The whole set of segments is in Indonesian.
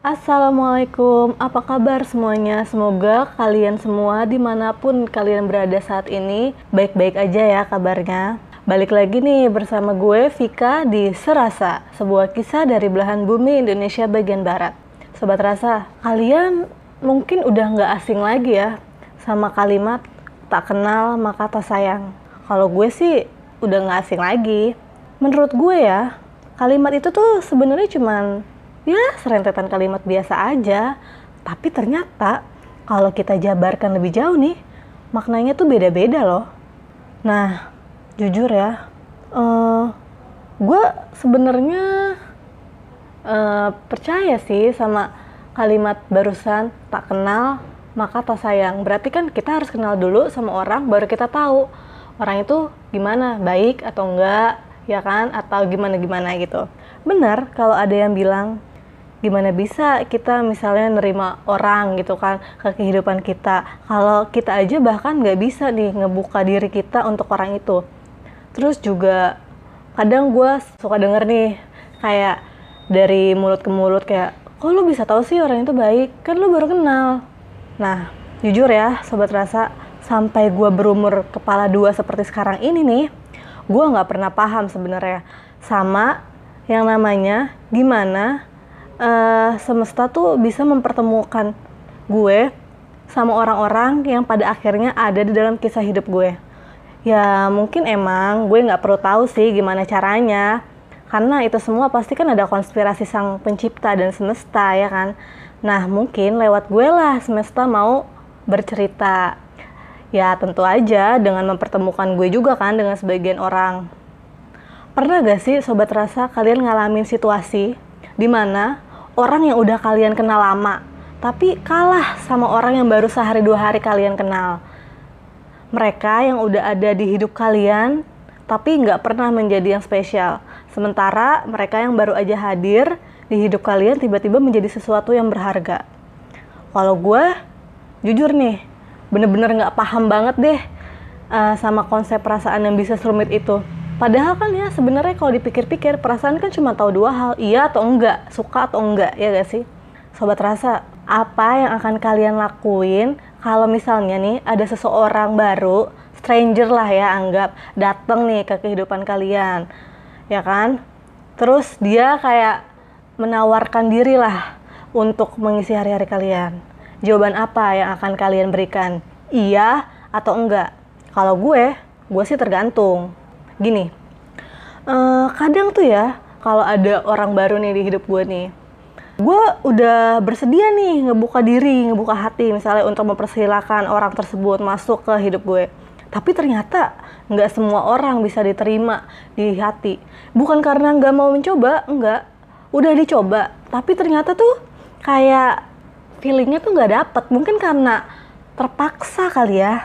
Assalamualaikum, apa kabar semuanya? Semoga kalian semua di mana pun kalian berada saat ini baik-baik aja ya kabarnya. Balik lagi nih bersama gue Vika di Serasa, sebuah kisah dari belahan bumi Indonesia bagian barat. Sobat Rasa, kalian mungkin udah nggak asing lagi ya sama kalimat tak kenal maka tak sayang. Kalau gue sih udah nggak asing lagi. Menurut gue ya, kalimat itu tuh sebenarnya cuman ya serentetan kalimat biasa aja. Tapi ternyata kalau kita jabarkan lebih jauh nih, maknanya tuh beda-beda loh. Nah, jujur ya, uh, gue sebenarnya uh, percaya sih sama kalimat barusan tak kenal maka tak sayang. Berarti kan kita harus kenal dulu sama orang baru kita tahu orang itu gimana, baik atau enggak, ya kan? Atau gimana-gimana gitu. Benar kalau ada yang bilang gimana bisa kita misalnya nerima orang gitu kan ke kehidupan kita. Kalau kita aja bahkan nggak bisa nih ngebuka diri kita untuk orang itu. Terus juga kadang gue suka denger nih kayak dari mulut ke mulut kayak kok lu bisa tahu sih orang itu baik? Kan lu baru kenal. Nah jujur ya sobat rasa sampai gue berumur kepala dua seperti sekarang ini nih gue nggak pernah paham sebenarnya sama yang namanya gimana uh, semesta tuh bisa mempertemukan gue sama orang-orang yang pada akhirnya ada di dalam kisah hidup gue. Ya mungkin emang gue nggak perlu tahu sih gimana caranya, karena itu semua pasti kan ada konspirasi sang pencipta dan semesta ya kan. Nah mungkin lewat gue lah semesta mau bercerita. Ya tentu aja dengan mempertemukan gue juga kan dengan sebagian orang. Pernah gak sih sobat rasa kalian ngalamin situasi di mana orang yang udah kalian kenal lama, tapi kalah sama orang yang baru sehari dua hari kalian kenal. Mereka yang udah ada di hidup kalian, tapi nggak pernah menjadi yang spesial. Sementara mereka yang baru aja hadir di hidup kalian tiba-tiba menjadi sesuatu yang berharga. Kalau gue, jujur nih, bener-bener nggak paham banget deh uh, sama konsep perasaan yang bisa serumit itu Padahal kan ya sebenarnya kalau dipikir-pikir perasaan kan cuma tahu dua hal, iya atau enggak, suka atau enggak, ya gak sih? Sobat rasa, apa yang akan kalian lakuin kalau misalnya nih ada seseorang baru, stranger lah ya anggap, dateng nih ke kehidupan kalian, ya kan? Terus dia kayak menawarkan diri lah untuk mengisi hari-hari kalian. Jawaban apa yang akan kalian berikan? Iya atau enggak? Kalau gue, gue sih tergantung gini uh, kadang tuh ya kalau ada orang baru nih di hidup gue nih gue udah bersedia nih ngebuka diri ngebuka hati misalnya untuk mempersilahkan orang tersebut masuk ke hidup gue. Tapi ternyata nggak semua orang bisa diterima di hati. Bukan karena nggak mau mencoba enggak udah dicoba tapi ternyata tuh kayak feelingnya tuh nggak dapet. Mungkin karena terpaksa kali ya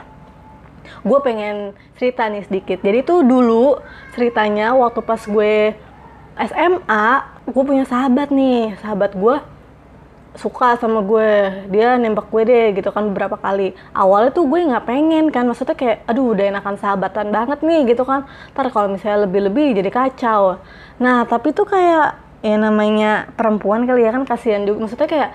gue pengen cerita nih sedikit. Jadi tuh dulu ceritanya waktu pas gue SMA, gue punya sahabat nih, sahabat gue suka sama gue. Dia nembak gue deh gitu kan beberapa kali. Awalnya tuh gue nggak pengen kan. Maksudnya kayak aduh udah enakan sahabatan banget nih gitu kan. Ntar kalau misalnya lebih-lebih jadi kacau. Nah tapi tuh kayak ya namanya perempuan kali ya kan kasihan juga. Maksudnya kayak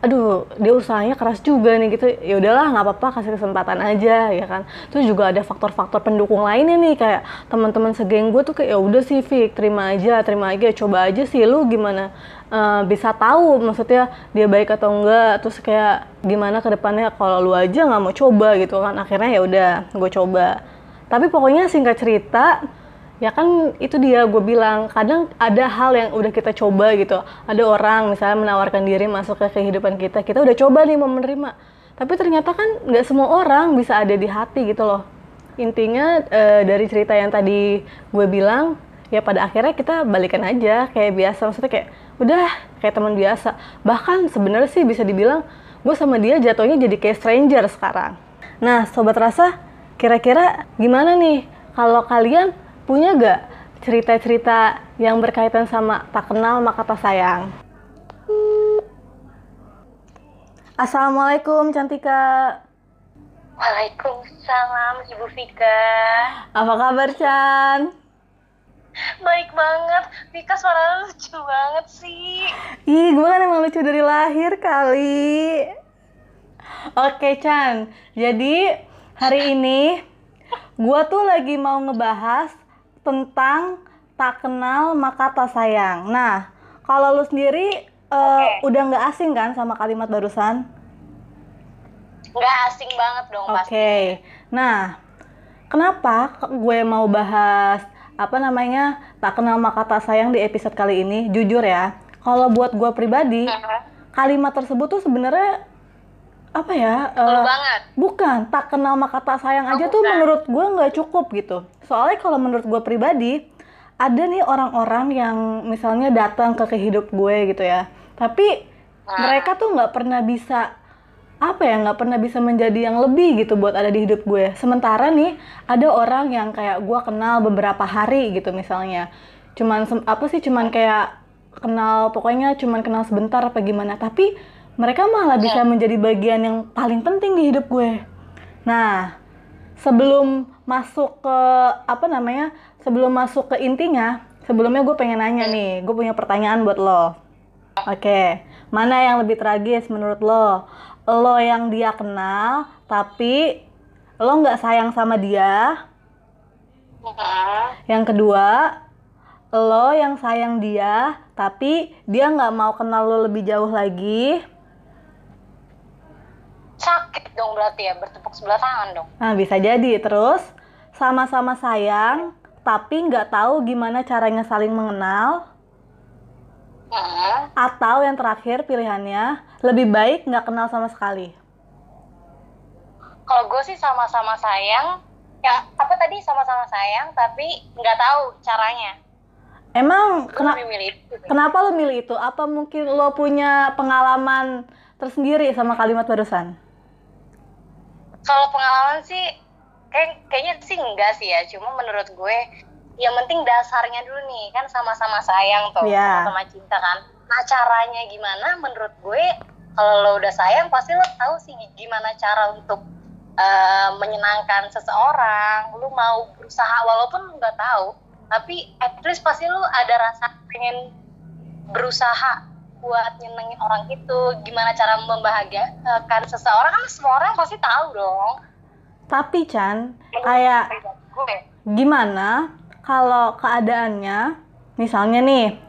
aduh dia usahanya keras juga nih gitu. Ya udahlah nggak apa-apa kasih kesempatan aja ya kan. Terus juga ada faktor-faktor pendukung lainnya nih kayak teman-teman segeng gue tuh kayak ya udah sih Fik terima aja terima aja coba aja sih lu gimana uh, bisa tahu maksudnya dia baik atau enggak. Terus kayak gimana ke depannya kalau lu aja nggak mau coba gitu kan. Akhirnya ya udah gue coba. Tapi pokoknya singkat cerita ya kan itu dia gue bilang kadang ada hal yang udah kita coba gitu. Ada orang misalnya menawarkan diri masuk ke kehidupan kita kita udah coba nih mau menerima. Tapi ternyata kan nggak semua orang bisa ada di hati gitu loh. Intinya e, dari cerita yang tadi gue bilang ya pada akhirnya kita balikan aja kayak biasa. Maksudnya kayak udah kayak teman biasa. Bahkan sebenarnya sih bisa dibilang gue sama dia jatuhnya jadi kayak stranger sekarang. Nah sobat rasa kira-kira gimana nih? Kalau kalian punya gak cerita-cerita yang berkaitan sama tak kenal maka tak sayang? Assalamualaikum Cantika. Waalaikumsalam Ibu Vika. Apa kabar Chan? Baik banget. Vika suara lucu banget sih. Ih, gue kan emang lucu dari lahir kali. Oke, Chan. Jadi, hari ini gue tuh lagi mau ngebahas tentang tak kenal maka tak sayang. Nah, kalau lu sendiri uh, udah nggak asing kan sama kalimat barusan? Nggak asing banget dong Oke. pasti. Nah, kenapa gue mau bahas apa namanya tak kenal maka tak sayang di episode kali ini? Jujur ya, kalau buat gue pribadi, Mhm. kalimat tersebut tuh sebenarnya apa ya? Lu banget. bukan tak kenal maka tak sayang aja Oh, tuh bukan. menurut gue nggak cukup gitu. Soalnya kalau menurut gue pribadi, ada nih orang-orang yang misalnya datang ke kehidup gue gitu ya, tapi Nah. mereka tuh nggak pernah bisa apa ya nggak pernah bisa menjadi yang lebih gitu buat ada di hidup gue sementara nih ada orang yang kayak gue kenal beberapa hari gitu misalnya cuman apa sih cuman kayak kenal pokoknya cuman kenal sebentar apa gimana tapi mereka malah bisa menjadi bagian yang paling penting di hidup gue nah sebelum masuk ke apa namanya sebelum masuk ke intinya sebelumnya gue pengen nanya nih gue punya pertanyaan buat lo Oke, mana yang lebih tragis menurut lo? Lo yang dia kenal, tapi lo nggak sayang sama dia. Mhm. Yang kedua, lo yang sayang dia, tapi dia nggak mau kenal lo lebih jauh lagi. Sakit dong berarti ya, bertepuk sebelah tangan dong. Nah, bisa jadi. Terus, sama-sama sayang, tapi nggak tahu gimana caranya saling mengenal. Mhm. Atau yang terakhir pilihannya, lebih baik nggak kenal sama sekali. Kalau gue sih sama-sama sayang, yang apa tadi sama-sama sayang tapi nggak tahu caranya. Emang kena- itu. Kenapa lo milih itu? Apa mungkin lo punya pengalaman tersendiri sama kalimat barusan? Kalau pengalaman sih, kayak kayaknya sih enggak sih ya. Cuma menurut gue, yang penting dasarnya dulu nih kan sama-sama sayang tuh, Iya. sama-sama cinta kan. Nah caranya gimana? Menurut gue, kalau lo udah sayang pasti lo tahu sih gimana cara untuk eh, menyenangkan seseorang. Lo mau berusaha walaupun nggak tahu, tapi at least pasti lo ada rasa pengen berusaha buat nyenengin orang itu. Gimana cara membahagiakan seseorang kan semua orang pasti tahu dong. Tapi Chan, kayak gimana kalau keadaannya, misalnya nih,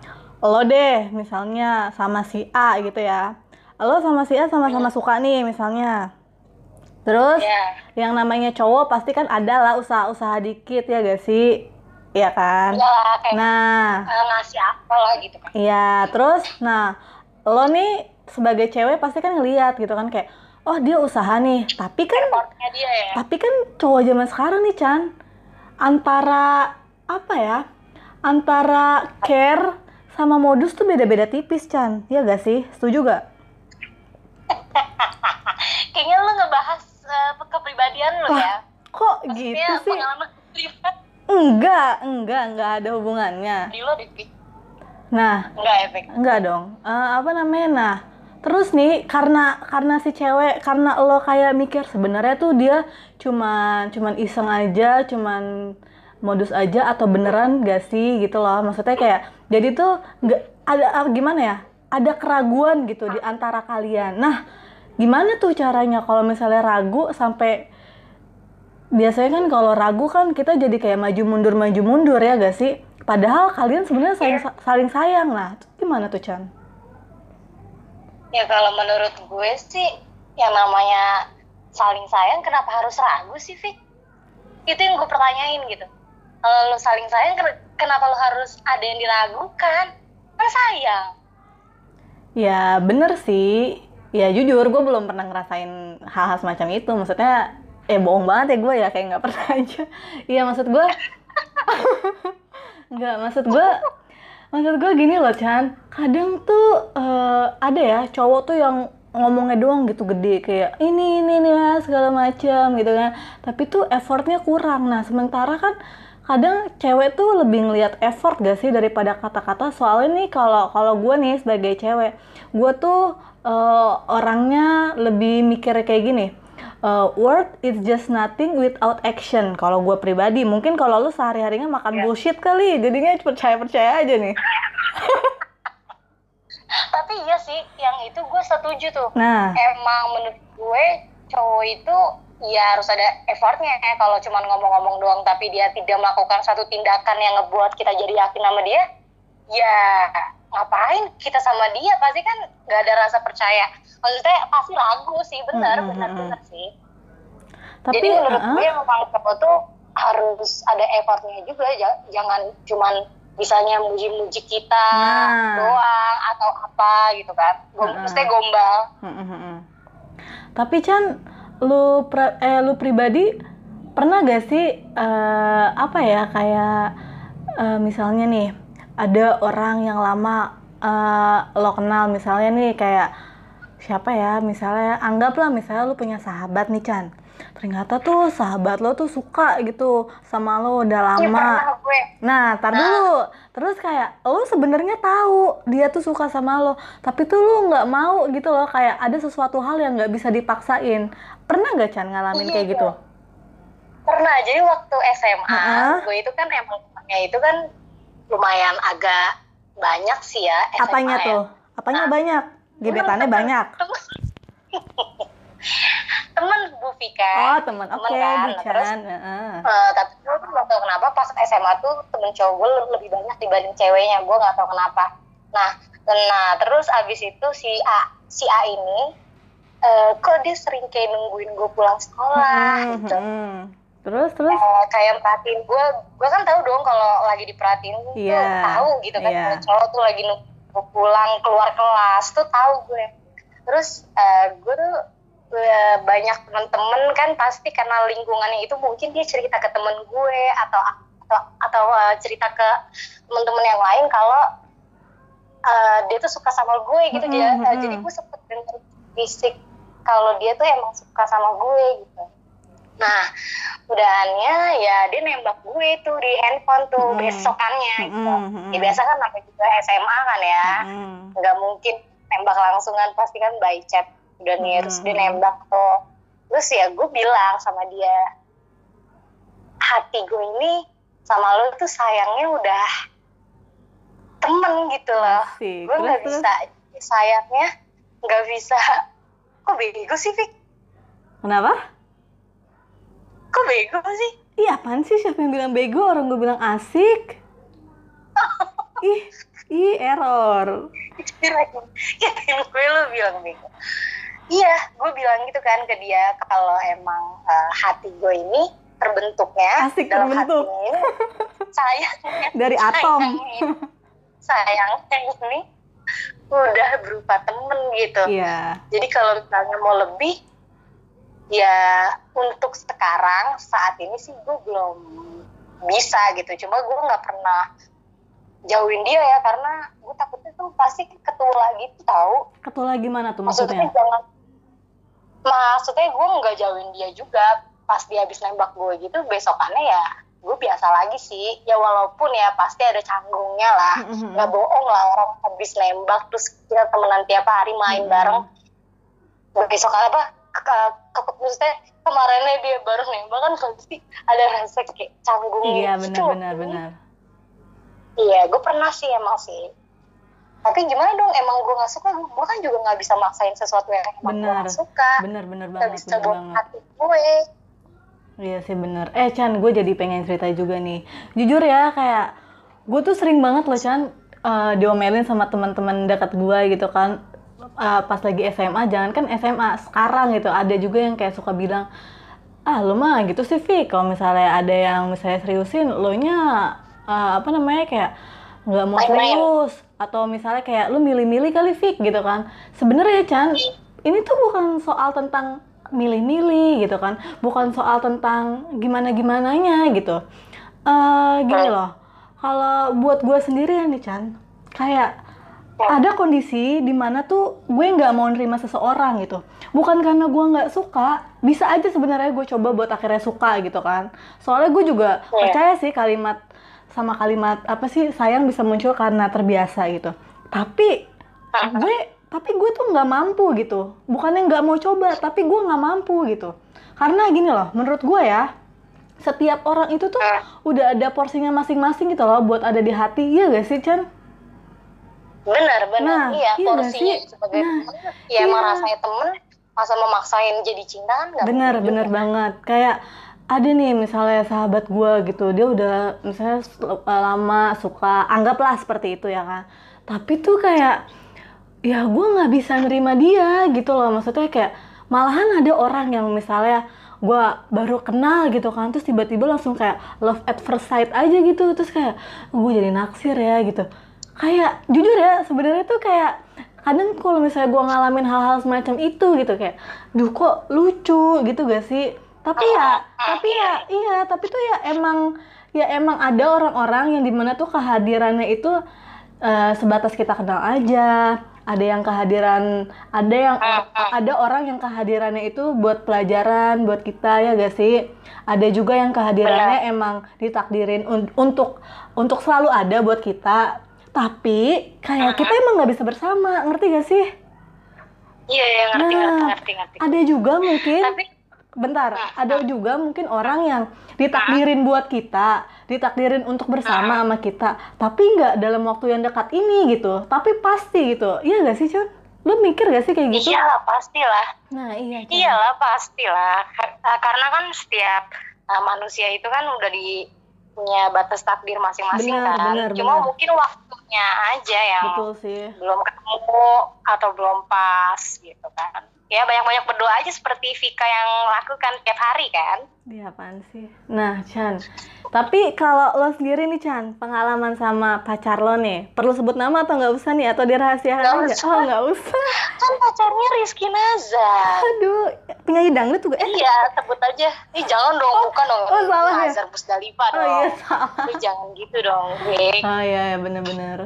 lo deh misalnya sama si A gitu ya. Lo sama si A sama-sama suka nih misalnya. Terus ya yang namanya cowok pasti kan ada lah usaha-usaha dikit ya gak sih? Iya kan? ya lah kayak Nah, eh, ngasih apa lah gitu kan Iya, terus nah lo nih sebagai cewek pasti kan ngeliat gitu kan kayak oh dia usaha nih, tapi kan dia ya tapi kan cowok zaman sekarang nih Chan antara apa ya? Antara care sama modus tuh beda-beda tipis Chan. Iya gak sih? Setuju gak? kayaknya lu ngebahas eh, kepribadian Wah, ya Kok Maksudnya gitu sih? pengalaman pribadi Enggak, enggak, enggak ada hubungannya. lo di Nah, enggak efek Enggak dong. Eh, apa namanya? Nah, terus nih karena karena si cewek karena lo kayak mikir sebenarnya tuh dia cuman cuman iseng aja, cuman modus aja atau beneran gak sih gitu loh. Maksudnya kayak jadi tuh nggak ada ah, gimana ya? Ada keraguan gitu di antara kalian. Nah, gimana tuh caranya kalau misalnya ragu sampai biasanya kan kalau ragu kan kita jadi kayak maju mundur maju mundur ya gak sih? Padahal kalian sebenarnya saling saling sayang. Itu gimana tuh Chan? ya kalau menurut gue sih yang namanya saling sayang kenapa harus ragu sih Fik? itu yang gue pertanyain gitu kalau lo saling sayang ken- kenapa lo harus ada yang diragukan kan sayang Ya bener sih. Ya jujur gue belum pernah ngerasain hal-hal semacam itu. Maksudnya eh bohong banget ya gue ya kayak nggak pernah aja. Iya maksud gue. Nggak maksud gue. Maksud gue gini loh Chan. Kadang tuh eh, ada ya cowok tuh yang ngomongnya doang gitu gede kayak ini ini ini lah, segala macam gitu kan tapi tuh effortnya kurang nah sementara kan kadang cewek tuh lebih ngelihat effort gak sih daripada kata-kata soalnya nih kalau kalau gue nih sebagai cewek gue tuh eh, orangnya lebih mikir kayak gini uh, word is just nothing without action. Kalau gue pribadi, mungkin kalau lu sehari-harinya makan Iya. bullshit kali, jadinya percaya-percaya aja nih. Tapi iya sih, yang itu gue setuju tuh. Nah, Emang menurut gue cowok itu ya harus ada effortnya ya. Kalau cuma ngomong-ngomong doang tapi dia tidak melakukan satu tindakan yang ngebuat kita jadi yakin sama dia, ya ngapain kita sama dia pasti kan nggak ada rasa percaya. Maksudnya pasti ragu sih, benar, Mm, mm, benar, mm, benar sih. tapi Jadi menurut uh-uh. gue memang cowok tuh harus ada effortnya juga, ja- jangan cuman misalnya muji-muji kita Nah. doang atau apa gitu kan. Gom, Heeh. Mesti gombal. Mm, mm, mm. Tapi Chan, lu pra- eh lu pribadi pernah gak sih eh, apa ya kayak eh, misalnya nih ada orang yang lama eh, lo kenal misalnya nih kayak siapa ya misalnya anggaplah misalnya lu punya sahabat nih Chan ternyata tuh sahabat lo tuh suka gitu sama lo udah Iya lama. Nah, tar dulu. Terus kayak lo sebenarnya tahu dia tuh suka sama lo, tapi tuh lo nggak mau gitu loh. Kayak ada sesuatu hal yang nggak bisa dipaksain. Pernah nggak Chan ngalamin Iya, kayak gitu? Pernah, jadi waktu SMA, Heeh. gue itu kan emang temennya itu kan lumayan agak banyak sih ya. SMA Apanya ya. tuh? Apanya banyak? Gebetannya Temen, banyak. Temen, temen Bu Vika. Oh. Temen Oke, kan. Bu Terus. Heeh. Eh, tapi gue tuh gak tau kenapa pas SMA tuh temen cowok gue lebih banyak dibanding ceweknya gue gak tau kenapa nah nah terus abis itu si A si A ini eh, kok dia sering kayak nungguin gue pulang sekolah Hmm, gitu hmm. Terus terus? Eh, kayak merhatiin gue gue kan tahu dong kalau lagi diperhatiin tuh Iya, tahu gitu kan kalau cowok tuh lagi nunggu gue pulang keluar kelas tuh tahu gue terus eh, gue tuh eh, banyak teman-teman kan pasti karena lingkungannya itu mungkin dia cerita ke temen gue atau atau, atau eh, cerita ke teman-teman yang lain kalau eh, dia tuh suka sama gue gitu Mm-mm, dia eh, mm-mm. jadi gue sempet denger fisik kalau dia tuh emang suka sama gue gitu nah udahannya ya dia nembak gue tuh di handphone tuh Mm-mm. besokannya gitu mm-mm. ya biasa kan namanya juga SMA kan ya Hmm. nggak mungkin nembak langsungan pasti kan by chat udah nih terus dia nembak tuh terus ya gue bilang sama dia hati gue ini sama lo tuh sayangnya udah temen gitu loh Asik. gue nggak bisa sayangnya nggak bisa kok bego sih Fik Kenapa? Kok bego sih Ih, apaan sih? Siapa yang bilang bego? Orang gue bilang asik. ih, ih, error. kirain gue lu bilang bego iya gue bilang gitu kan ke dia kalau emang eh, hati gue ini terbentuknya Asik, dalam terbentuk. hatinya ini sayangnya Dari atom. sayangnya ini- sayangnya ini udah berupa temen gitu Iya. jadi kalau misalnya mau lebih ya untuk sekarang saat ini sih gue belum bisa gitu. Cuma gue nggak pernah jauhin dia ya karena gue takutnya tuh pasti ketula gitu tahu Ketua gimana tuh maksudnya maksudnya? jangan maksudnya gue nggak jauhin dia juga. Pas dia habis nembak gue gitu besokannya ya gue biasa lagi sih. Ya walaupun ya pasti ada canggungnya lah. Nggak bohong lah orang habis nembak terus kita temenan tiap hari main Mm-mm. bareng. Besok apa ke, ke, maksudnya kemarinnya dia baru nembak kan pasti ada rasa kayak canggung Iya, gitu. benar benar benar. iya gue pernah sih emang sih tapi gimana dong emang gue nggak suka gue kan juga nggak bisa maksain sesuatu yang emang gue nggak suka benar nggak banget, bisa benar bawa banget. hati gue Iya sih bener. Eh Chan, gue jadi pengen cerita juga nih. Jujur ya, kayak gue tuh sering banget loh Chan eh, diomelin sama teman-teman dekat gue gitu kan. Eh, pas lagi SMA, jangan kan SMA sekarang gitu. Ada juga yang kayak suka bilang, ah lu mah gitu sih Vi. Kalau misalnya ada yang misalnya seriusin, lo nya eh, apa namanya kayak nggak mau serius atau misalnya kayak lu milih-milih kali Fik gitu kan. Sebenarnya Chan, ini tuh bukan soal tentang milih-milih gitu kan bukan soal tentang gimana gimananya gitu eh gini loh kalau buat gue sendiri ya nih Chan kayak ada kondisi di mana tuh gue nggak mau nerima seseorang gitu bukan karena gue nggak suka bisa aja sebenarnya gue coba buat akhirnya suka gitu kan soalnya gue juga Iya. percaya sih kalimat sama kalimat apa sih sayang bisa muncul karena terbiasa gitu tapi gue tapi gue tuh nggak mampu gitu bukannya nggak mau coba tapi gue nggak mampu gitu karena gini loh menurut gue ya setiap orang itu tuh Eh. udah ada porsinya masing-masing gitu loh buat ada di hati iya gak sih Chan? Benar benar Nah, iya iya porsinya sih? sebagai Nah, temen ya emang iya. rasanya temen masa memaksain jadi cinta kan nggak bener juga. banget. Kayak ada nih misalnya sahabat gue gitu, dia udah misalnya eh, lama suka, anggaplah seperti itu ya kan. Tapi tuh kayak, ya gue nggak bisa nerima dia gitu loh. Maksudnya kayak, malahan ada orang yang misalnya gue baru kenal gitu kan, terus tiba-tiba langsung kayak love at first sight aja gitu. Terus kayak, gue jadi naksir ya gitu. Kayak, jujur ya, sebenarnya tuh kayak, kadang kalau misalnya gue ngalamin hal-hal semacam itu gitu kayak duh kok lucu gitu gak sih? Tapi ya tapi ya iya tapi tuh ya emang ya emang ada orang-orang yang di mana tuh kehadirannya itu eh, sebatas kita kenal aja. Ada yang kehadiran ada yang ada orang yang kehadirannya itu buat pelajaran buat kita ya gak sih? Ada juga yang kehadirannya emang ditakdirin un- untuk untuk selalu ada buat kita tapi kayak kita emang nggak bisa bersama ngerti gak sih? Iya iya ngerti Nah, ngerti ngerti ngerti. ada juga mungkin tapi bentar ada juga mungkin orang yang ditakdirin buat kita ditakdirin untuk bersama sama kita tapi nggak dalam waktu yang dekat ini gitu. Tapi pasti gitu. Iya gak sih Cun? lu mikir gak sih kayak gitu? Iyalah pastilah. Nah iya Cun. iyalah pastilah. Kar- karena kan setiap eh, manusia itu kan udah di punya batas takdir masing-masing kan benar, cuma benar. mungkin waktunya aja yang betul sih belum ketemu atau belum pas gitu kan ya banyak-banyak berdoa aja seperti Vika yang lakukan tiap hari kan Dia apaan sih? Nah, Chan. Tapi kalau lo sendiri nih, Chan, pengalaman sama pacar lo nih, perlu sebut nama atau nggak usah nih? Atau dirahasiakan aja? usah. Oh, nggak usah. kan pacarnya Rizky Nazar Aduh, penyanyi dangdut juga. Eh, iya sebut aja ih jangan dong bukan dong oh, salah ya? Nazar Busdalipa oh dong iya, salah. Lu jangan gitu dong gue Oh iya, iya bener-bener.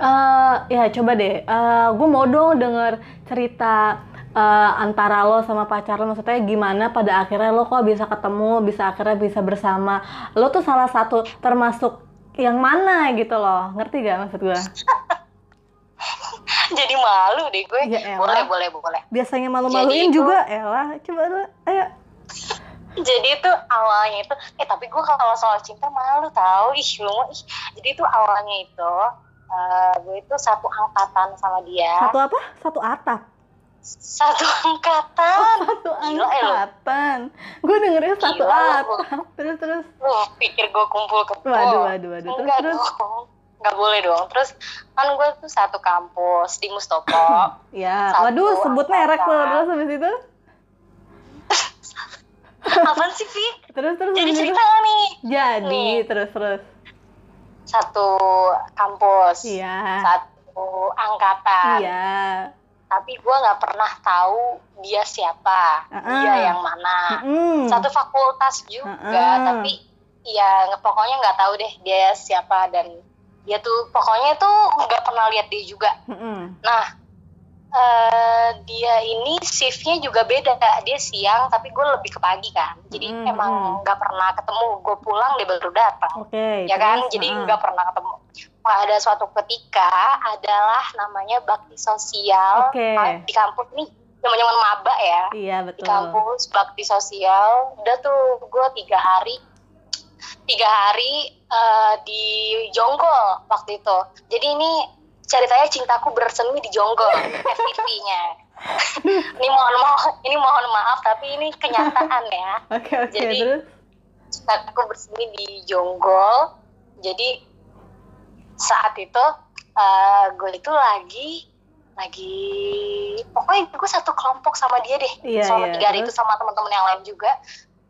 Eh, ya coba deh, gue mau dong denger cerita eh, antara lo sama pacar lo, maksudnya gimana pada akhirnya lo kok bisa ketemu, bisa akhirnya bisa bersama. Lo tuh salah satu termasuk yang mana gitu loh, ngerti gak maksud gue? jadi malu deh gue Ya elah. boleh boleh boleh Biasanya malu-maluin itu- juga, elah, coba lo, ayo. jadi itu awalnya itu eh tapi gue kalau soal cinta malu tahu ih lu ih jadi itu awalnya itu eh, gue itu satu angkatan sama dia Satu apa? Satu atap. Satu angkatan Satu eh, lo. angkatan. Gue dengernya satu atap. Terus terus. lu pikir gue kumpul ke Waduh, waduh, waduh. Terus, enggak terus. dong nggak boleh dong terus kan gue tuh satu kampus di Mustopo Ya, Satu waduh sebut merek lo angkatan. terus habis itu. apaan sih Vi? Terus terus jadi cerita nih Jadi Nih. terus terus. satu kampus Iya. satu angkatan Iya. Tapi gue nggak pernah tahu dia siapa Uh-uh. dia yang mana Mm-mm. satu fakultas juga Uh-uh. tapi ya pokoknya nggak tahu deh dia siapa dan dia tuh pokoknya tuh nggak pernah lihat dia juga Mm-mm. nah eh, dia ini shiftnya juga beda. Dia siang tapi gue lebih ke pagi kan. Jadi Mm-mm. emang nggak pernah ketemu. Gue pulang dia baru datang. Oke. ya kan? terus, jadi nggak pernah ketemu. Pada suatu ketika adalah namanya bakti sosial. Oke. Ah, di kampus nih zaman zaman maba ya. Iya di betul. kampus bakti sosial. Udah tuh gue tiga hari tiga hari eh, di Jonggol waktu itu. Jadi ini ceritanya cintaku bersemi di Jonggol FTV-nya ini mohon maaf ini mohon maaf tapi ini kenyataan ya. Oke oke Jadi- terus. aku bersemi di Jonggol. Jadi saat itu eh, gue itu lagi lagi pokoknya gue satu kelompok sama dia deh. Iya, selama iya, tiga hari itu sama teman-teman yang lain juga.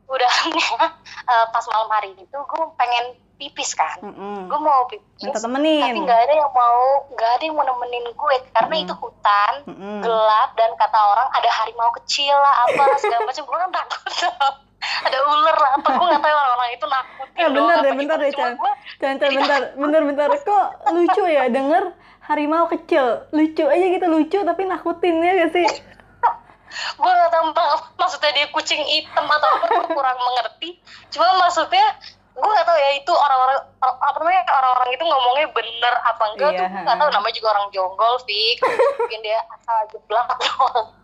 Udah eh, pas malam hari itu gue pengen pipis kan Mm-mm. gue mau pipis Minta tapi nggak ada yang mau nggak ada yang mau nemenin gue karena Mm. itu hutan Mm-mm. gelap dan kata orang ada harimau kecil lah apa segala macam gue kan takut ada ular lah apa gue nggak tahu orang-orang itu nakutin doang bentar deh, bentar deh Chan. Chan, bentar, bentar, bentar. Kok lucu ya denger harimau kecil? Lucu aja gitu, lucu tapi nakutin ya gak sih? gue nggak tahu mak- maksudnya dia kucing hitam atau apa gue kurang mengerti cuma maksudnya gue gak tahu ya itu orang-orang apa namanya orang-orang itu ngomongnya bener apa enggak Iya, tuh gue gak tahu namanya juga orang jonggol Fik mungkin dia asal jeblak doang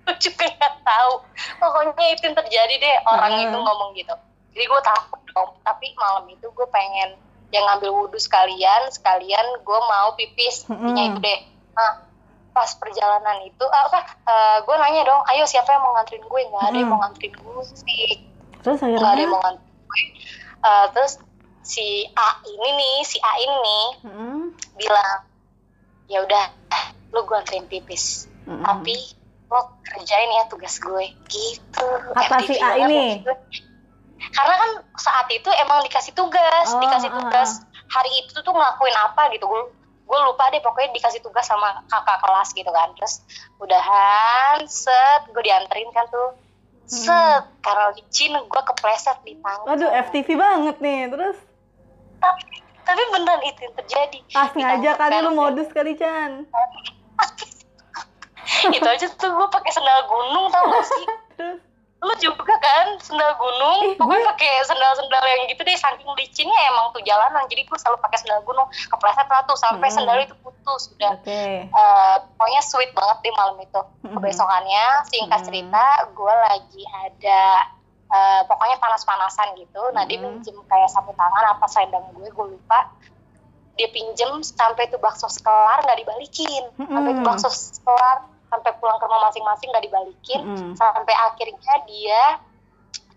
gue juga gak tahu. Pokoknya itu yang terjadi deh orang Hmm. itu ngomong gitu. Jadi gue takut dong tapi malam itu gue pengen yang ngambil wudhu sekalian sekalian gue mau pipis Hmm. intinya itu deh. Nah pas perjalanan itu apa gue nanya dong ayo siapa yang mau nganterin gue? Nggak ada yang mau nganterin gue sih. Terus nggak ada yang mau nganterin gue Eh, terus si A ini nih si A ini nih Mm-mm. bilang ya udah lu gue anterin pipis. Mm-mm. tapi lo kerjain ya tugas gue. Gitu. Si FTV A banget ini? karena kan saat itu emang dikasih tugas Oh, dikasih ah, tugas. Hari itu tuh ngelakuin apa gitu gue gue lupa deh pokoknya dikasih tugas sama kakak kelas gitu kan. Terus udahan set gue dianterin kan tuh set karena licin gue kepleset di tangga. Waduh, FTV banget nih. Terus? Tapi, tapi beneran itu yang terjadi. Pas sengaja kali lu modus kali Chan. itu aja tuh gue pakai sendal gunung tau gak sih? Terus lu juga kan sendal gunung Ih, pokoknya gue- pakai sendal-sendal yang gitu deh saking licinnya emang tuh jalanan jadi gue selalu pakai sendal gunung kepleset lah tuh sampai Hmm. sendal itu putus udah oke. Eh, pokoknya sweet banget di malam itu Mm-mm. kebesokannya singkat Mm. cerita gue lagi ada eh, pokoknya panas-panasan gitu nah dia Mm. minjem kayak sapu tangan apa selendang gue gue lupa dia pinjem sampai tuh bakso sekelar nggak dibalikin sampai tuh bakso sekelar sampai pulang ke rumah masing-masing nggak dibalikin. Mm-mm. sampai akhirnya dia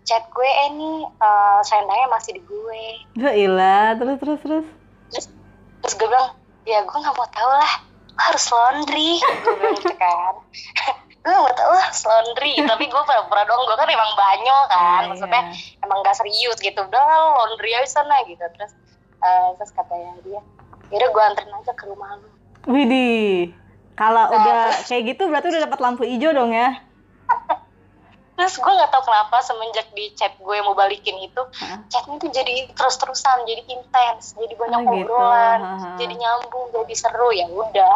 chat gue eh nih eh, selendangnya masih di gue. Ya ilah, terus terus terus. terus terus gue bilang ya gue nggak mau tahu lah. Harus laundry. Gue bilang gitu kan. Gue nggak mau tahu lah laundry. Tapi gue pura-pura doang gue kan emang banyak kan. Iya, maksudnya iya. emang gak serius gitu. Udah laundry aja sana gitu. Terus eh, terus katanya dia yaudah gue anterin aja ke rumah lu. Widih. Kalau Nah, udah terus- kayak gitu berarti udah dapat lampu hijau dong ya? terus gue nggak tahu kenapa semenjak di chat gue mau balikin itu Hah? chatnya tuh jadi terus-terusan jadi intens jadi banyak Oh, gitu. obrolan Haha. jadi nyambung jadi seru ya udah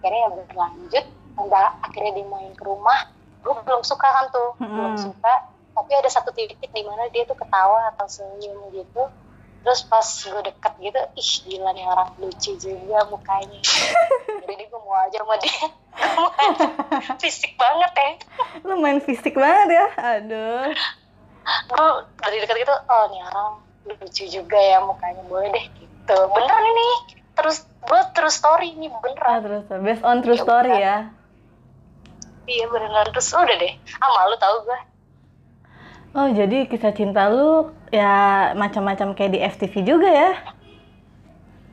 akhirnya ya berlanjut sampai akhirnya dia main ke rumah gue belum suka kan tuh belum Mm-mm. suka tapi ada satu titik di mana dia tuh ketawa atau senyum gitu terus pas gue deket gitu ih gila nih orang lucu juga mukanya jadi gue mau aja sama dia Gua mau aja. fisik banget ya Lu main fisik banget ya? Aduh. gue dari dekat gitu oh nih orang lucu juga ya mukanya boleh deh gitu beneran ini terus gue terus story ini Ah, beneran terus terus. based on true Ya story ya. iya beneran terus udah deh ah malu tau gue Oh, jadi kisah cinta lu ya macam-macam kayak di FTV juga ya?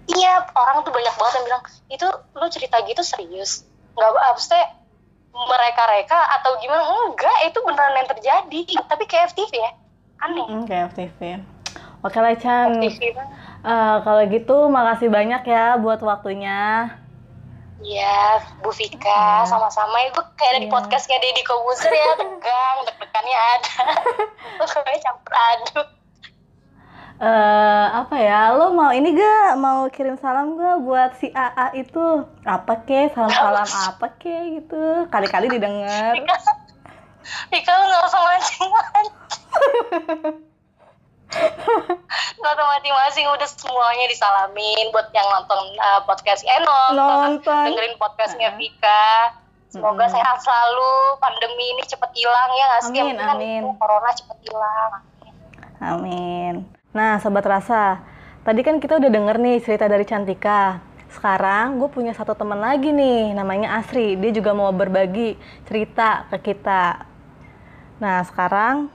iya orang tuh banyak banget yang bilang itu lu cerita gitu serius nggak apa maksudnya mereka-reka atau gimana enggak itu beneran yang terjadi tapi kayak FTV ya aneh Hmm, kayak FTV. Oke lah Chan, FTV Eh, kalau gitu makasih banyak ya buat waktunya. Iya, Bu Vika, Iya. sama-sama. Ibu kayak dari Iya. podcast kayak Deddy Kobuzer ya, tegang, deg-degannya ada. Kayak campur aduk. Eh apa ya? Lo mau ini gak? Mau kirim salam gak buat si AA itu? Apa ke? Salam-salam apa ke gitu? Kali-kali didengar. Vika, Vika lu gak usah mancing-mancing. Gak usah mancing-mancing, udah semuanya disalamin buat yang nonton uh, podcast eh nonton, dengerin podcastnya Vika. Semoga Mm-mm. sehat selalu, pandemi ini cepet hilang ya nggak sih? Yang Amin, kan amin. itu, corona cepet hilang. Amin. Nah, Sobat Rasa, tadi kan kita udah denger nih cerita dari Cantika. Sekarang gue punya satu teman lagi nih, namanya Asri. Dia juga mau berbagi cerita ke kita. Nah, sekarang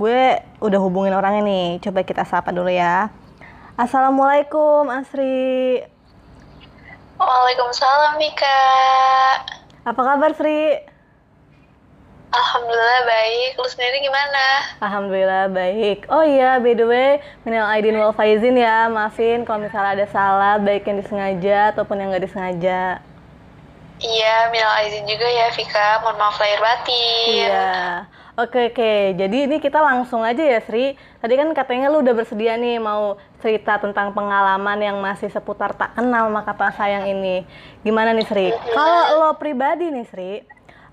gue udah hubungin orangnya nih. Coba kita sapa dulu ya. Assalamualaikum, Asri. Waalaikumsalam Vika. Apa kabar, Sri? Alhamdulillah baik. Lu sendiri gimana? Alhamdulillah baik. Oh iya, by the way, minal aidin wal faizin ya. Maafin kalau misalnya ada salah, baik yang disengaja ataupun yang nggak disengaja. Iya, minal aizin juga ya Vika. Mohon maaf lahir batin. Iya. Oke oke. Jadi ini kita langsung aja ya Sri. Tadi kan katanya lu udah bersedia nih mau cerita tentang pengalaman yang masih seputar tak kenal maka tak sayang ini. Gimana nih Sri? Kalau lo pribadi nih Sri,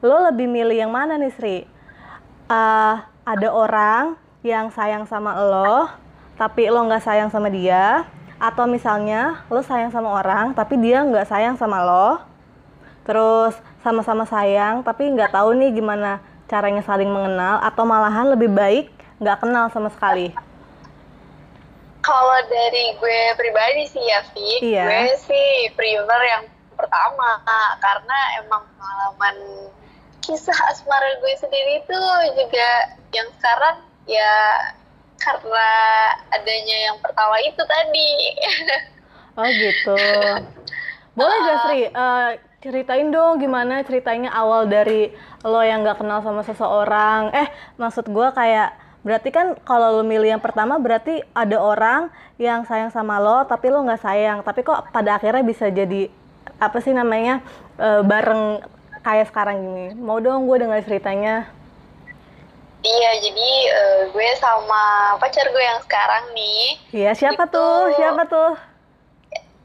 lo lebih milih yang mana nih Sri? Eh, ada orang yang sayang sama lo tapi lo nggak sayang sama dia atau misalnya lo sayang sama orang tapi dia nggak sayang sama lo terus sama-sama sayang tapi nggak tahu nih gimana caranya saling mengenal atau malahan lebih baik nggak kenal sama sekali kalau dari gue pribadi sih ya Vi Iya. gue sih prefer yang pertama karena emang pengalaman kisah asmara gue sendiri itu juga yang sekarang ya karena adanya yang pertama itu tadi. Oh gitu. Boleh gak Sri? Eh, ceritain dong gimana ceritanya awal dari lo yang nggak kenal sama seseorang. Eh maksud gue kayak berarti kan kalau lo milih yang pertama berarti ada orang yang sayang sama lo tapi lo nggak sayang. Tapi kok pada akhirnya bisa jadi apa sih namanya eh, bareng kayak sekarang gini mau dong gue dengar ceritanya. Iya jadi eh, gue sama pacar gue yang sekarang nih. Iya siapa Itu- tuh? Siapa tuh?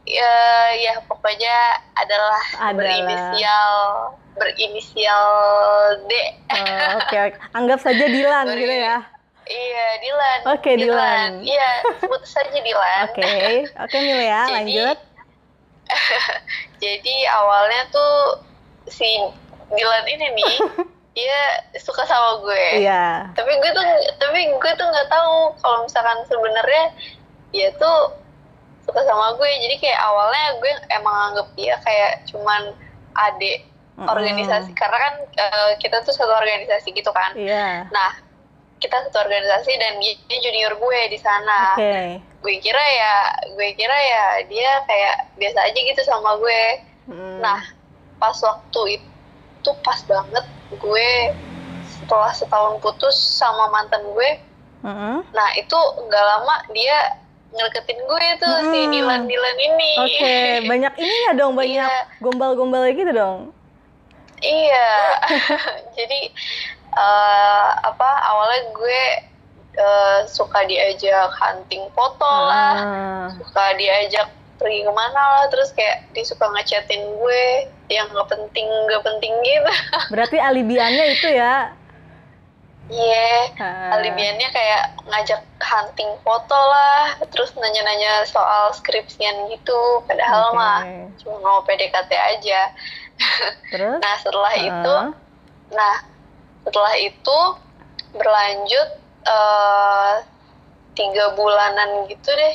Ya ya pokoknya adalah, Adalah. berinisial berinisial D. Oh, oke oke. Anggap saja Dilan Sorry. gitu ya. Iya Dilan. Oke, Dilan. iya sebut saja Dilan. Oke oke Mil ya Jadi- lanjut. jadi awalnya tuh si Dilan ini nih dia suka sama gue. Iya. Tapi gue tuh tapi gue tuh nggak tahu kalau misalkan sebenarnya dia tuh suka sama gue. Jadi kayak awalnya gue emang anggap dia kayak cuman adik Mm-mm. organisasi. Karena kan eh, kita tuh satu organisasi gitu kan. Iya. Nah kita satu organisasi dan dia junior gue di sana. Oke. Gue kira ya gue kira ya dia kayak biasa aja gitu sama gue. Mm. nah pas waktu itu pas banget gue setelah setahun putus sama mantan gue Mm-mm. Nah itu nggak lama dia ngedeketin gue tuh si Hmm. Dilan Dilan ini. Oke, banyak ininya dong, banyak Iya. gombal-gombal gitu dong. iya. Jadi eh, apa awalnya gue eh, suka diajak hunting foto lah, Ah, suka diajak pergi ke mana lah, terus kayak dia suka ngechatin gue yang nggak penting nggak penting gitu. berarti alibiannya itu ya. Iya. Ah, Alibiannya kayak ngajak hunting foto lah, terus nanya-nanya soal skripsian gitu, padahal Oke. mah cuma mau PDKT aja. Terus? Nah setelah Ah, itu, nah setelah itu berlanjut eh, tiga bulanan gitu deh,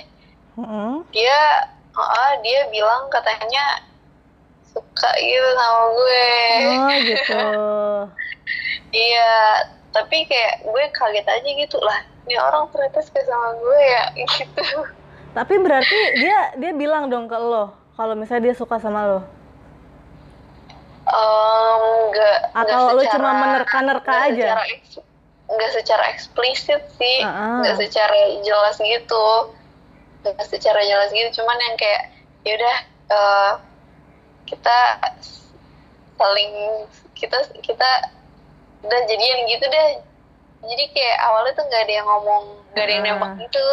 mm-mm. dia, ah, dia bilang katanya suka gitu sama gue. Oh gitu. Iya, tapi kayak gue kaget aja gitu lah. Ini orang ternyata suka sama gue ya gitu. Tapi berarti dia dia bilang dong ke lo kalau misalnya dia suka sama lo. Em, nggak Atau nggak lu secara- cuma menerka-nerka aja? secara nggak secara eksplisit sih, nggak secara jelas gitu, nggak secara jelas gitu. Cuman yang kayak yaudah eh, kita saling kita kita udah jadian gitu deh. Jadi kayak awalnya tuh nggak ada yang ngomong, nggak ada yang nembak gitu.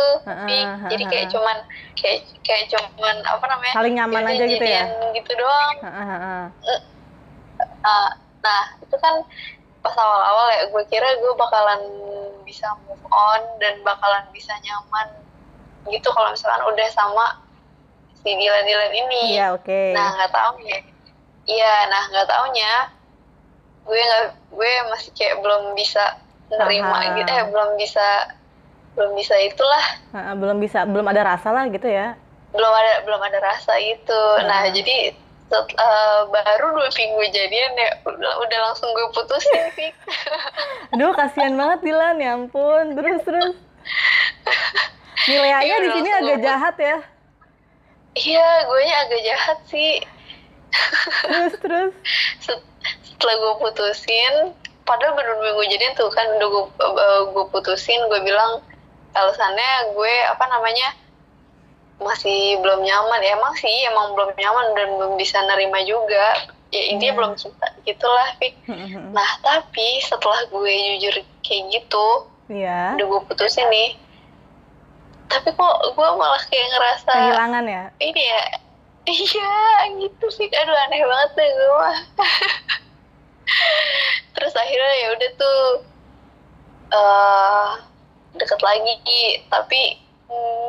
Jadi kayak cuman kayak kayak cuman apa namanya? Saling nyaman yaudah aja gitu ya. gitu doang. Uh, nah itu kan pas awal-awal ya gue kira gue bakalan bisa move on dan bakalan bisa nyaman gitu kalau misalkan udah sama si Dilan-Dilan ini Iya oke. nah nggak tahu ya iya nah nggak taunya gue nggak gue masih kayak belum bisa nerima Paham. gitu eh belum bisa belum bisa itulah Ah, ah, belum bisa belum ada rasa lah gitu ya. belum ada belum ada rasa itu nah Ah. jadi set- eh, baru dua minggu jadian ya udah, udah langsung gue putusin sih Aduh kasihan banget Dilan ya ampun. Terus terus. Nilainya Iya, di sini agak jahat ya. iya gue agak jahat sih Terus terus. Set- setelah gue putusin padahal dua minggu jadian tuh kan udah gue, eh, gue putusin gue bilang alasannya gue apa namanya masih belum nyaman ya emang sih emang belum nyaman dan belum bisa nerima juga ya intinya Iya. belum cinta gitulah Fik. Nah, tapi setelah gue jujur kayak gitu, Iya. udah gue putusin nih. Tapi kok gue malah kayak ngerasa Kehilangan ya. ini ya, iya gitu sih. Aduh aneh banget deh gue mah. Terus akhirnya ya udah tuh eh deket lagi, tapi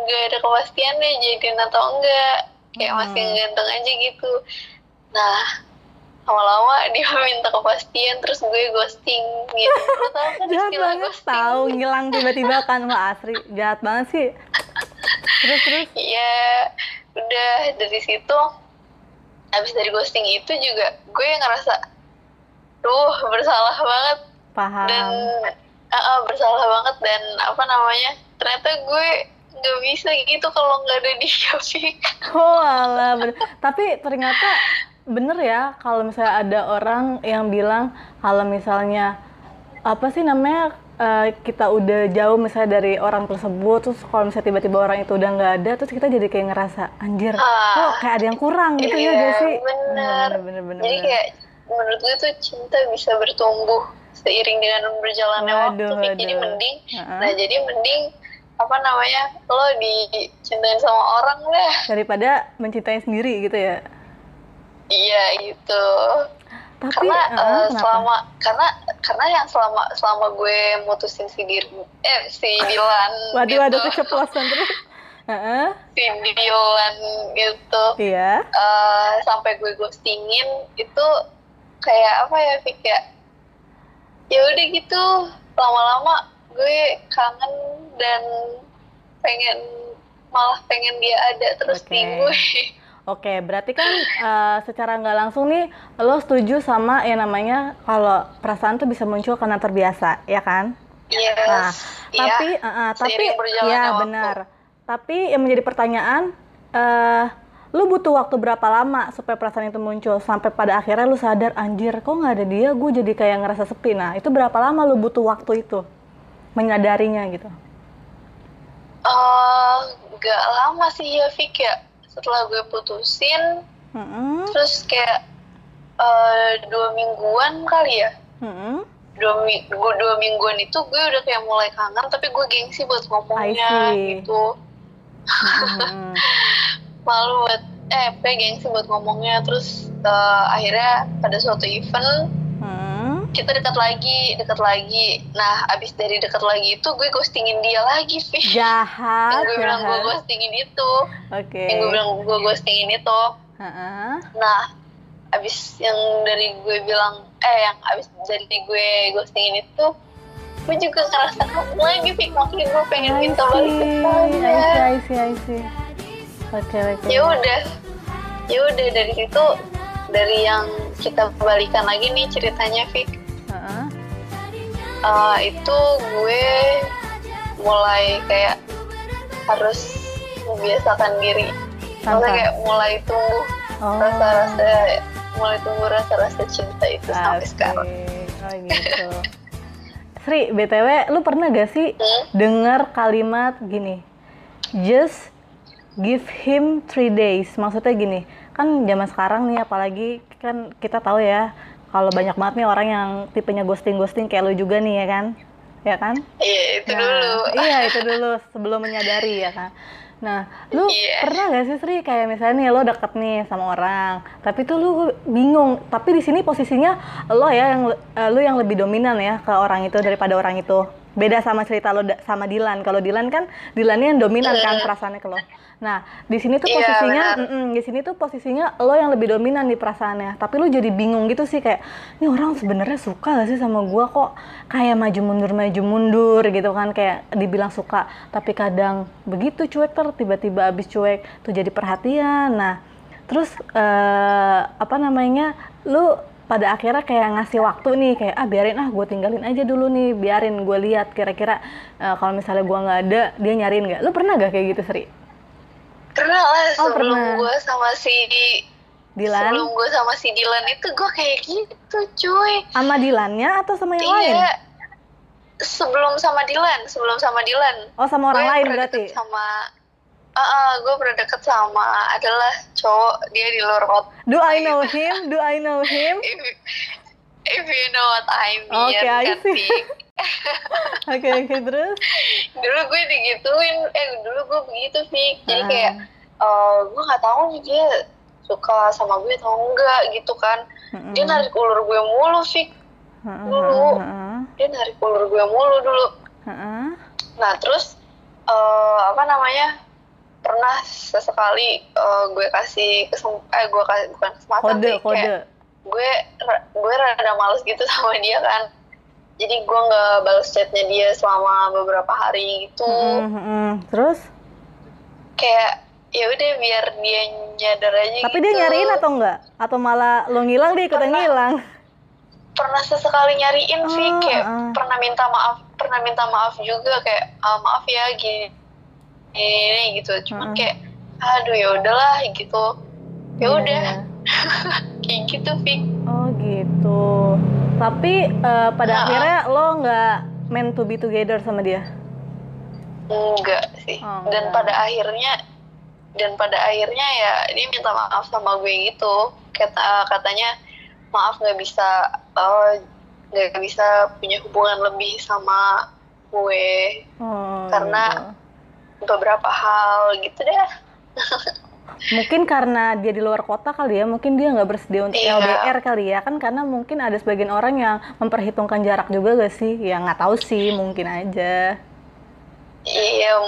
nggak ada kepastian deh jadian atau enggak kayak Hmm. masih ganteng aja gitu nah lama-lama dia minta kepastian terus gue ghosting gitu. Lo tau kan jahat banget ghosting. tahu ngilang tiba-tiba kan wah asri. Jahat banget sih. Terus terus? Ya udah dari situ habis dari ghosting itu juga gue ngerasa duh bersalah banget. Paham. Dan uh, uh, bersalah banget dan apa namanya ternyata gue nggak bisa gitu kalau nggak ada dia Fik. Oh alah, tapi ternyata bener ya kalau misalnya ada orang yang bilang kalau misalnya apa sih namanya eh, kita udah jauh misalnya dari orang tersebut terus kalau misalnya tiba-tiba orang itu udah nggak ada terus kita jadi kayak ngerasa anjir Ah. kok kayak ada yang kurang gitu ya Iya, gak sih bener. bener bener bener, jadi bener. kayak menurut gue tuh cinta bisa bertumbuh seiring dengan berjalannya waktu Waduh, jadi waduh. mending Heeh. nah jadi mending apa namanya lo dicintain sama orang lah daripada mencintai sendiri gitu ya iya gitu. Tapi karena kenapa? selama karena karena yang selama selama gue mutusin si dir eh si Dilan waduh gitu. waduh keceplosan terus. Heeh, si Dilan gitu. Iya. Eh, sampai gue ghostingin itu kayak apa ya Fik? Ya ya udah gitu. Lama-lama gue kangen dan pengen malah pengen dia ada terus Oke. di gue Oke, berarti kan eh, secara nggak langsung nih lo setuju sama yang namanya kalau perasaan tuh bisa muncul karena terbiasa, ya kan? yes Nah, iya. tapi eh, eh, tapi ya waktu. benar. Tapi yang menjadi pertanyaan eh lu butuh waktu berapa lama supaya perasaan itu muncul sampai pada akhirnya lu sadar anjir kok nggak ada dia gue jadi kayak ngerasa sepi nah itu berapa lama lu butuh waktu itu menyadarinya gitu Eh, gak lama sih ya Fik ya setelah gue putusin Mm-mm, terus kayak eh, dua mingguan kali ya mm-mm. dua, gue dua mingguan itu gue udah kayak mulai kangen tapi gue gengsi buat ngomongnya gitu Mm-mm. malu buat eh gue gengsi buat ngomongnya terus eh, akhirnya pada suatu event. Kita dekat lagi dekat lagi nah abis dari dekat lagi itu gue ghostingin dia lagi Fik jahat yang gue bilang gue ghostingin itu oke yang gue bilang gue ghostingin itu Heeh. Nah, abis yang dari gue bilang, eh yang abis dari gue ghostingin itu, gue juga ngerasa kangen lagi, Fik. Makanya gue pengen I minta balik ke sana. I see, I see. Oke, oke. Ya udah, ya udah dari situ, dari yang kita balikan lagi nih ceritanya, Fik. Eh, itu gue mulai kayak harus membiasakan diri. Maksudnya Tanpa- kayak mulai tumbuh Oh. rasa-rasa, mulai tumbuh rasa-rasa cinta itu sampai Asik. sekarang. Oh gitu. Sri, BTW, lu pernah gak sih Hmm? dengar kalimat gini? Just give him three days. Maksudnya gini, kan zaman sekarang nih apalagi kan kita tahu ya kalau banyak banget nih orang yang tipenya ghosting-ghosting kayak lu juga nih ya kan? Ya kan? Iya, itu Nah, dulu. Iya, itu dulu sebelum menyadari ya kan. Nah, lu Iya. pernah gak sih Sri kayak misalnya nih lo deket nih sama orang, tapi tuh lu bingung. Tapi di sini posisinya lo ya yang eh, lu yang lebih dominan ya ke orang itu daripada orang itu. Beda sama cerita lo sama Dilan. Kalau Dilan kan Dilannya yang dominan kan perasaannya ke lo. Nah, di sini tuh Iya, posisinya mm-mm, di sini tuh posisinya lo yang lebih dominan di perasaannya. Tapi lu jadi bingung gitu sih kayak ini orang sebenarnya suka gak sih sama gua kok kayak maju mundur maju mundur gitu kan kayak dibilang suka tapi kadang begitu cuek ter tiba-tiba abis cuek tuh jadi perhatian. Nah, terus eh, apa namanya? Lu pada akhirnya kayak ngasih waktu nih kayak ah biarin ah gue tinggalin aja dulu nih biarin gue lihat kira-kira eh, kalau misalnya gua nggak ada dia nyariin nggak lu pernah gak kayak gitu Sri Pernah lah Oh, sebelum pernah. gue sama si Dilan sebelum gue sama si Dilan itu gue kayak gitu cuy. sama Dilannya atau sama yang lain Iya. Sebelum sama Dilan, sebelum sama Dilan. oh sama orang Gue lain berarti deket sama Ah, gue pernah deket sama adalah cowok dia di luar kota. do I know him do I know him If, if you know what I mean, Oke, I kan, see. Oke oke terus dulu gue digituin, eh dulu gue begitu Fik. Jadi Ah. kayak eh gue nggak tahu nih dia suka sama gue atau enggak gitu kan. Dia Mm-mm. narik ulur gue mulu Fik. Dulu. heeh, Dia narik ulur gue mulu dulu. heeh. Nah terus eh, apa namanya pernah sesekali eh, gue kasih kesem eh gue kasih bukan kesempatan Kode, sih, kode. kayak gue gue rada males gitu sama dia kan jadi gue nggak balas chatnya dia selama beberapa hari gitu Mm, mm, mm. Terus? kayak ya udah biar dia nyadar aja Tapi gitu. dia nyariin atau enggak? Atau malah lo ngilang dia ikutan Pernah. ngilang? pernah sesekali nyariin sih Oh, kayak uh-uh. pernah minta maaf pernah minta maaf juga kayak "Ah, maaf ya gini ini gitu Uh-uh. cuman kayak aduh ya udahlah gitu ya Iya. udah kayak gitu Fik Oh gitu. Tapi eh, pada Nah. akhirnya lo nggak meant to be together sama dia? enggak sih Oh, dan enggak. pada akhirnya dan pada akhirnya ya dia minta maaf sama gue gitu kata katanya maaf nggak bisa eh, nggak bisa punya hubungan lebih sama gue Oh, Karena- gitu. Beberapa hal gitu deh mungkin karena dia di luar kota kali ya, mungkin dia nggak bersedia untuk Iya. LDR kali ya, kan karena mungkin ada sebagian orang yang memperhitungkan jarak juga gak sih? Ya nggak tahu sih, mungkin aja. iya